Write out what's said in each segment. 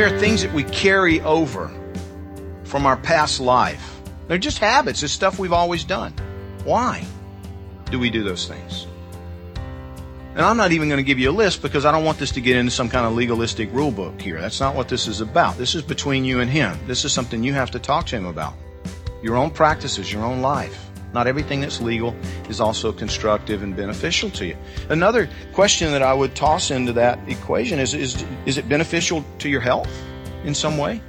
There are things that we carry over from our past life. They're just habits. It's stuff we've always done. Why do we do those things? And I'm not even going to give you a list because I don't want this to get into some kind of legalistic rule book here. That's not what this is about. This is between you and him. This is something you have to talk to him about. Your own practices, your own life. Not everything that's legal is also constructive and beneficial to you. Another question that I would toss into that equation is is, is it beneficial to your health in some way?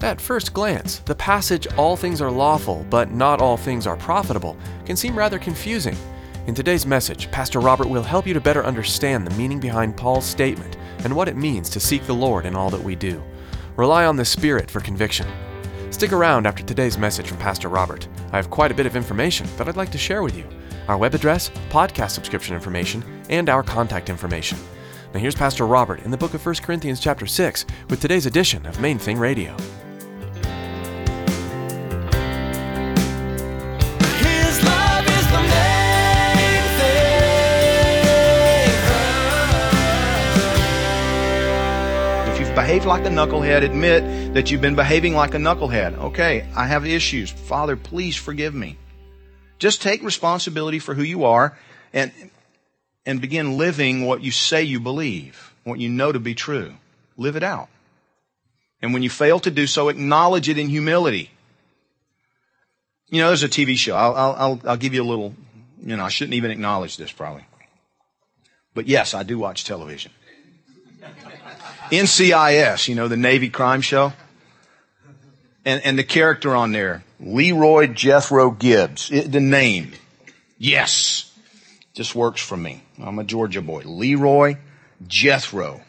At first glance, the passage, all things are lawful, but not all things are profitable, can seem rather confusing. In today's message, Pastor Robert will help you to better understand the meaning behind Paul's statement and what it means to seek the Lord in all that we do. Rely on the Spirit for conviction. Stick around after today's message from Pastor Robert. I have quite a bit of information that I'd like to share with you our web address, podcast subscription information, and our contact information. Now here's Pastor Robert in the book of 1 Corinthians chapter 6 with today's edition of Main Thing Radio. If like a knucklehead, admit that you've been behaving like a knucklehead. Okay, I have issues. Father, please forgive me. Just take responsibility for who you are and, and begin living what you say you believe, what you know to be true. Live it out. And when you fail to do so, acknowledge it in humility. You know, there's a TV show. I'll, I'll, I'll give you a little, you know, I shouldn't even acknowledge this probably. But yes, I do watch television. NCIS, you know, the Navy crime show. And, and the character on there, Leroy Jethro Gibbs, it, the name. Yes. Just works for me. I'm a Georgia boy. Leroy Jethro.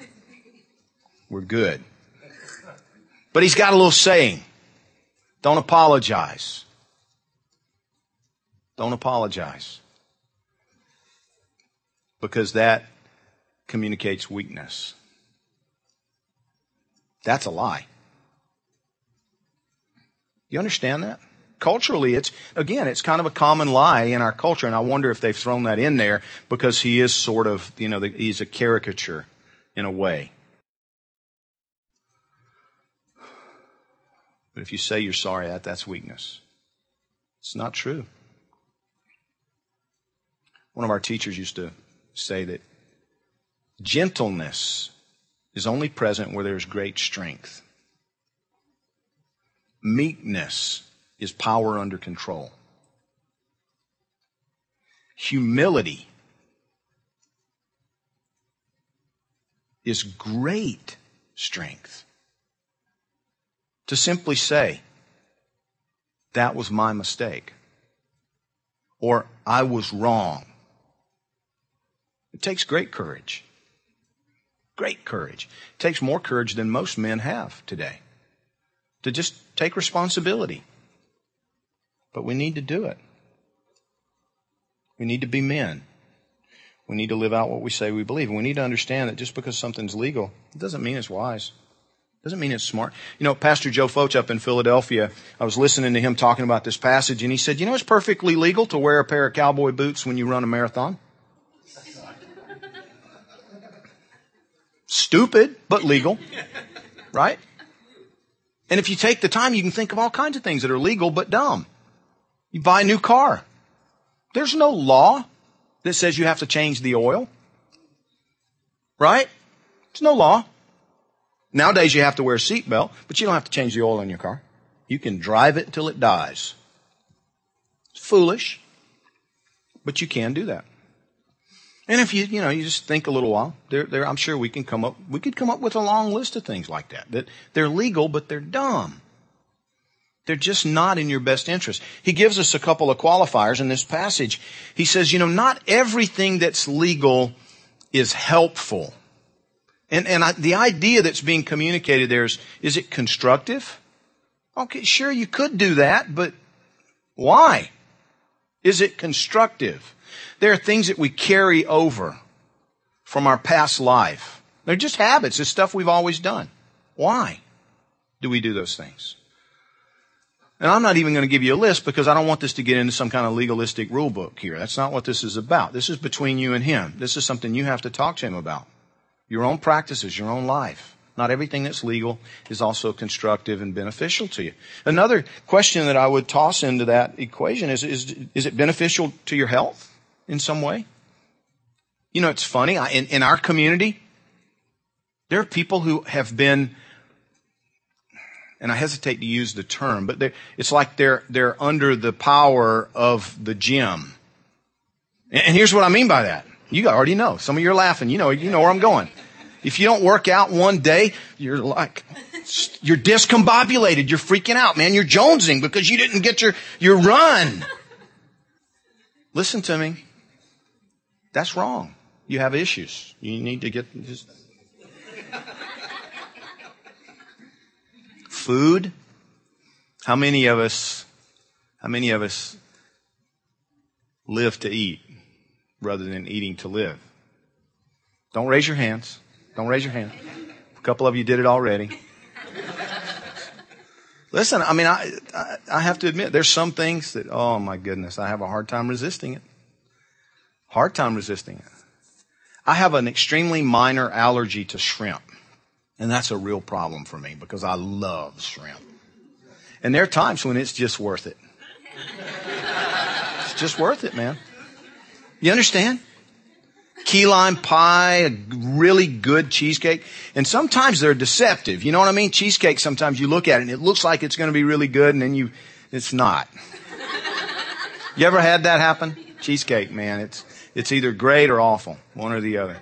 We're good. But he's got a little saying. Don't apologize. Don't apologize. Because that communicates weakness. That's a lie. You understand that? Culturally, it's, again, it's kind of a common lie in our culture, and I wonder if they've thrown that in there because he is sort of, you know, he's a caricature in a way. But if you say you're sorry, that, that's weakness. It's not true. One of our teachers used to say that gentleness is only present where there's great strength. Meekness is power under control. Humility is great strength. To simply say, that was my mistake, or I was wrong. It takes great courage. Great courage. It takes more courage than most men have today to just take responsibility. But we need to do it. We need to be men. We need to live out what we say we believe. And we need to understand that just because something's legal, it doesn't mean it's wise. It doesn't mean it's smart. You know, Pastor Joe Focht up in Philadelphia, I was listening to him talking about this passage, and he said, You know, it's perfectly legal to wear a pair of cowboy boots when you run a marathon. Stupid, but legal. Right? And if you take the time, you can think of all kinds of things that are legal but dumb. You buy a new car. There's no law that says you have to change the oil. Right? There's no law. Nowadays you have to wear a seatbelt, but you don't have to change the oil in your car. You can drive it till it dies. It's foolish, but you can do that. And if you, you know, you just think a little while, there, there, I'm sure we can come up, we could come up with a long list of things like that, that they're legal, but they're dumb. They're just not in your best interest. He gives us a couple of qualifiers in this passage. He says, you know, not everything that's legal is helpful. And, and I, the idea that's being communicated there is, is it constructive? Okay, sure, you could do that, but why? Is it constructive? There are things that we carry over from our past life. They're just habits. It's stuff we've always done. Why do we do those things? And I'm not even going to give you a list because I don't want this to get into some kind of legalistic rule book here. That's not what this is about. This is between you and him. This is something you have to talk to him about. Your own practices, your own life. Not everything that's legal is also constructive and beneficial to you. Another question that I would toss into that equation is, is, is it beneficial to your health in some way? You know, it's funny. In, in our community, there are people who have been and I hesitate to use the term, but it's like they're, they're under the power of the gym. And here's what I mean by that. You already know. Some of you are laughing. You know, you know where I'm going. If you don't work out one day, you're like, you're discombobulated. You're freaking out, man. You're jonesing because you didn't get your, your run. Listen to me. That's wrong. You have issues. You need to get, just, food. How many of us, how many of us live to eat rather than eating to live? Don't raise your hands. Don't raise your hand. A couple of you did it already. Listen, I mean, I, I, I have to admit, there's some things that, oh my goodness, I have a hard time resisting it. Hard time resisting it. I have an extremely minor allergy to shrimp. And that's a real problem for me because I love shrimp. And there are times when it's just worth it. It's just worth it, man. You understand? Key lime pie, a really good cheesecake. And sometimes they're deceptive. You know what I mean? Cheesecake, sometimes you look at it and it looks like it's going to be really good and then you, it's not. You ever had that happen? Cheesecake, man. It's, it's either great or awful. One or the other.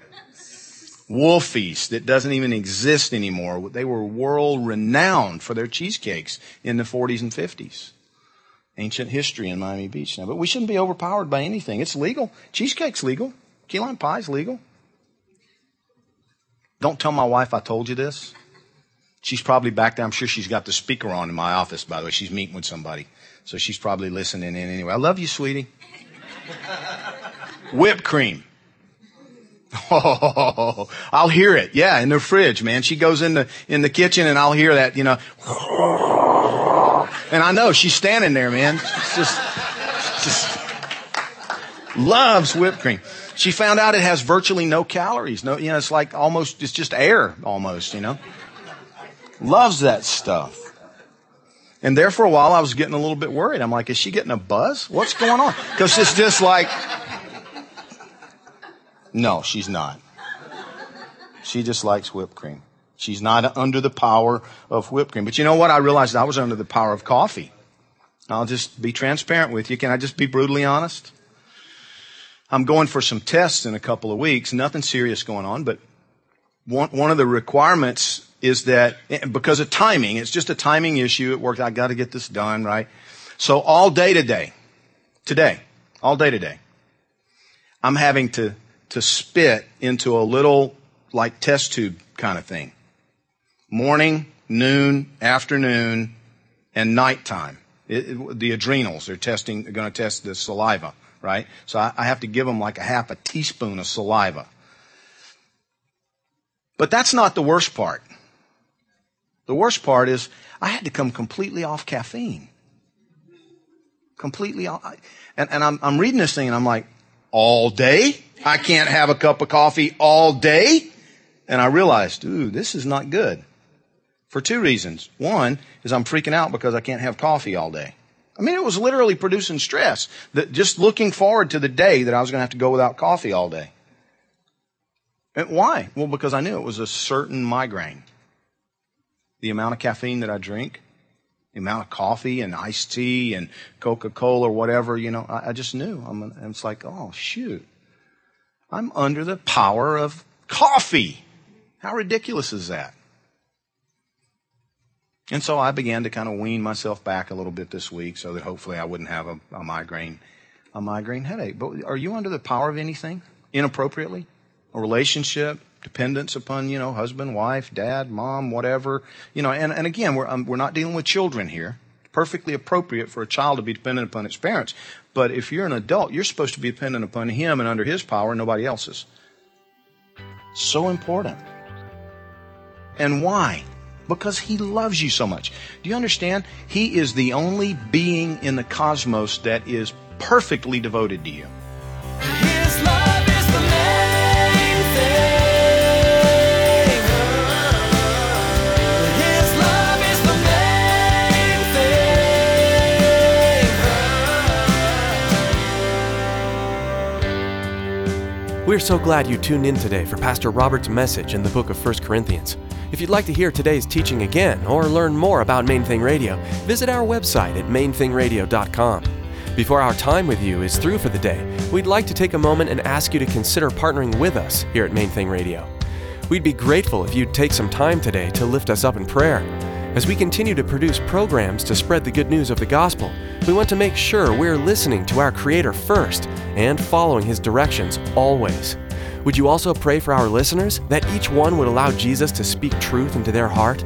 Wolfies that doesn't even exist anymore. They were world renowned for their cheesecakes in the 40s and 50s. Ancient history in Miami Beach now. But we shouldn't be overpowered by anything. It's legal. Cheesecake's legal. Key lime pie's legal. Don't tell my wife I told you this. She's probably back there. I'm sure she's got the speaker on in my office, by the way. She's meeting with somebody. So she's probably listening in anyway. I love you, sweetie. Whipped cream. Oh, I'll hear it. Yeah, in the fridge, man. She goes in the in the kitchen and I'll hear that, you know. And I know she's standing there, man. She's just just loves whipped cream. She found out it has virtually no calories. No, you know, it's like almost it's just air almost, you know. Loves that stuff. And there for a while I was getting a little bit worried. I'm like, is she getting a buzz? What's going on? Because it's just like no, she's not. She just likes whipped cream. She's not under the power of whipped cream. But you know what? I realized I was under the power of coffee. I'll just be transparent with you. Can I just be brutally honest? I'm going for some tests in a couple of weeks. Nothing serious going on, but one, one of the requirements is that eh, because of timing, it's just a timing issue at work. I got to get this done, right? So all day today, today, all day today, I'm having to to spit into a little like test tube kind of thing. Morning, noon, afternoon, and nighttime. It, it, the adrenals, they're testing, they're going to test the saliva, right? So I, I have to give them like a half a teaspoon of saliva. But that's not the worst part. The worst part is I had to come completely off caffeine. Completely off. And, and I'm, I'm reading this thing and I'm like, all day? I can't have a cup of coffee all day. And I realized, ooh, this is not good. For two reasons. One is I'm freaking out because I can't have coffee all day. I mean, it was literally producing stress. That just looking forward to the day that I was going to have to go without coffee all day. And why? Well, because I knew it was a certain migraine. The amount of caffeine that I drink, the amount of coffee and iced tea and Coca Cola or whatever, you know, I, I just knew. I'm, it's like, oh, shoot. I'm under the power of coffee. How ridiculous is that? And so I began to kind of wean myself back a little bit this week so that hopefully I wouldn't have a, a migraine, a migraine headache. But are you under the power of anything inappropriately? A relationship, dependence upon, you know, husband, wife, dad, mom, whatever. You know, and, and again, we're, um, we're not dealing with children here. It's Perfectly appropriate for a child to be dependent upon its parents. But if you're an adult, you're supposed to be dependent upon him and under his power, and nobody else's. So important. And why? Because he loves you so much. Do you understand? He is the only being in the cosmos that is perfectly devoted to you. We're so glad you tuned in today for Pastor Robert's message in the book of 1 Corinthians. If you'd like to hear today's teaching again or learn more about Main Thing Radio, visit our website at mainthingradio.com. Before our time with you is through for the day, we'd like to take a moment and ask you to consider partnering with us here at Main Thing Radio. We'd be grateful if you'd take some time today to lift us up in prayer. As we continue to produce programs to spread the good news of the gospel, we want to make sure we're listening to our Creator first and following His directions always. Would you also pray for our listeners that each one would allow Jesus to speak truth into their heart?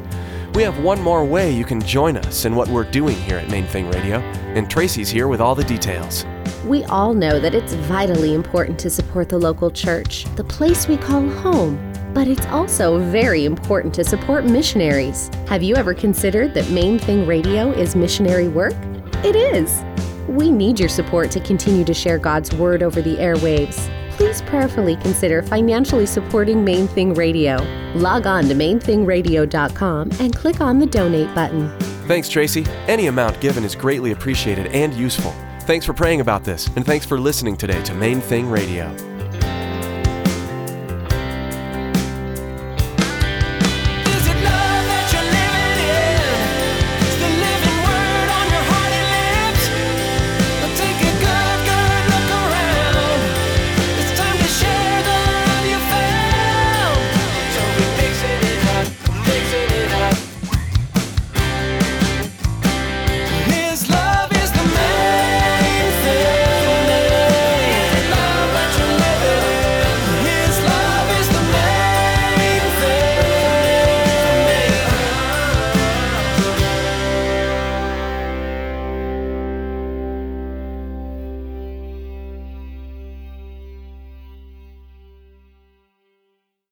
We have one more way you can join us in what we're doing here at Main Thing Radio, and Tracy's here with all the details. We all know that it's vitally important to support the local church, the place we call home. But it's also very important to support missionaries. Have you ever considered that Main Thing Radio is missionary work? It is. We need your support to continue to share God's Word over the airwaves. Please prayerfully consider financially supporting Main Thing Radio. Log on to mainthingradio.com and click on the donate button. Thanks, Tracy. Any amount given is greatly appreciated and useful. Thanks for praying about this, and thanks for listening today to Main Thing Radio.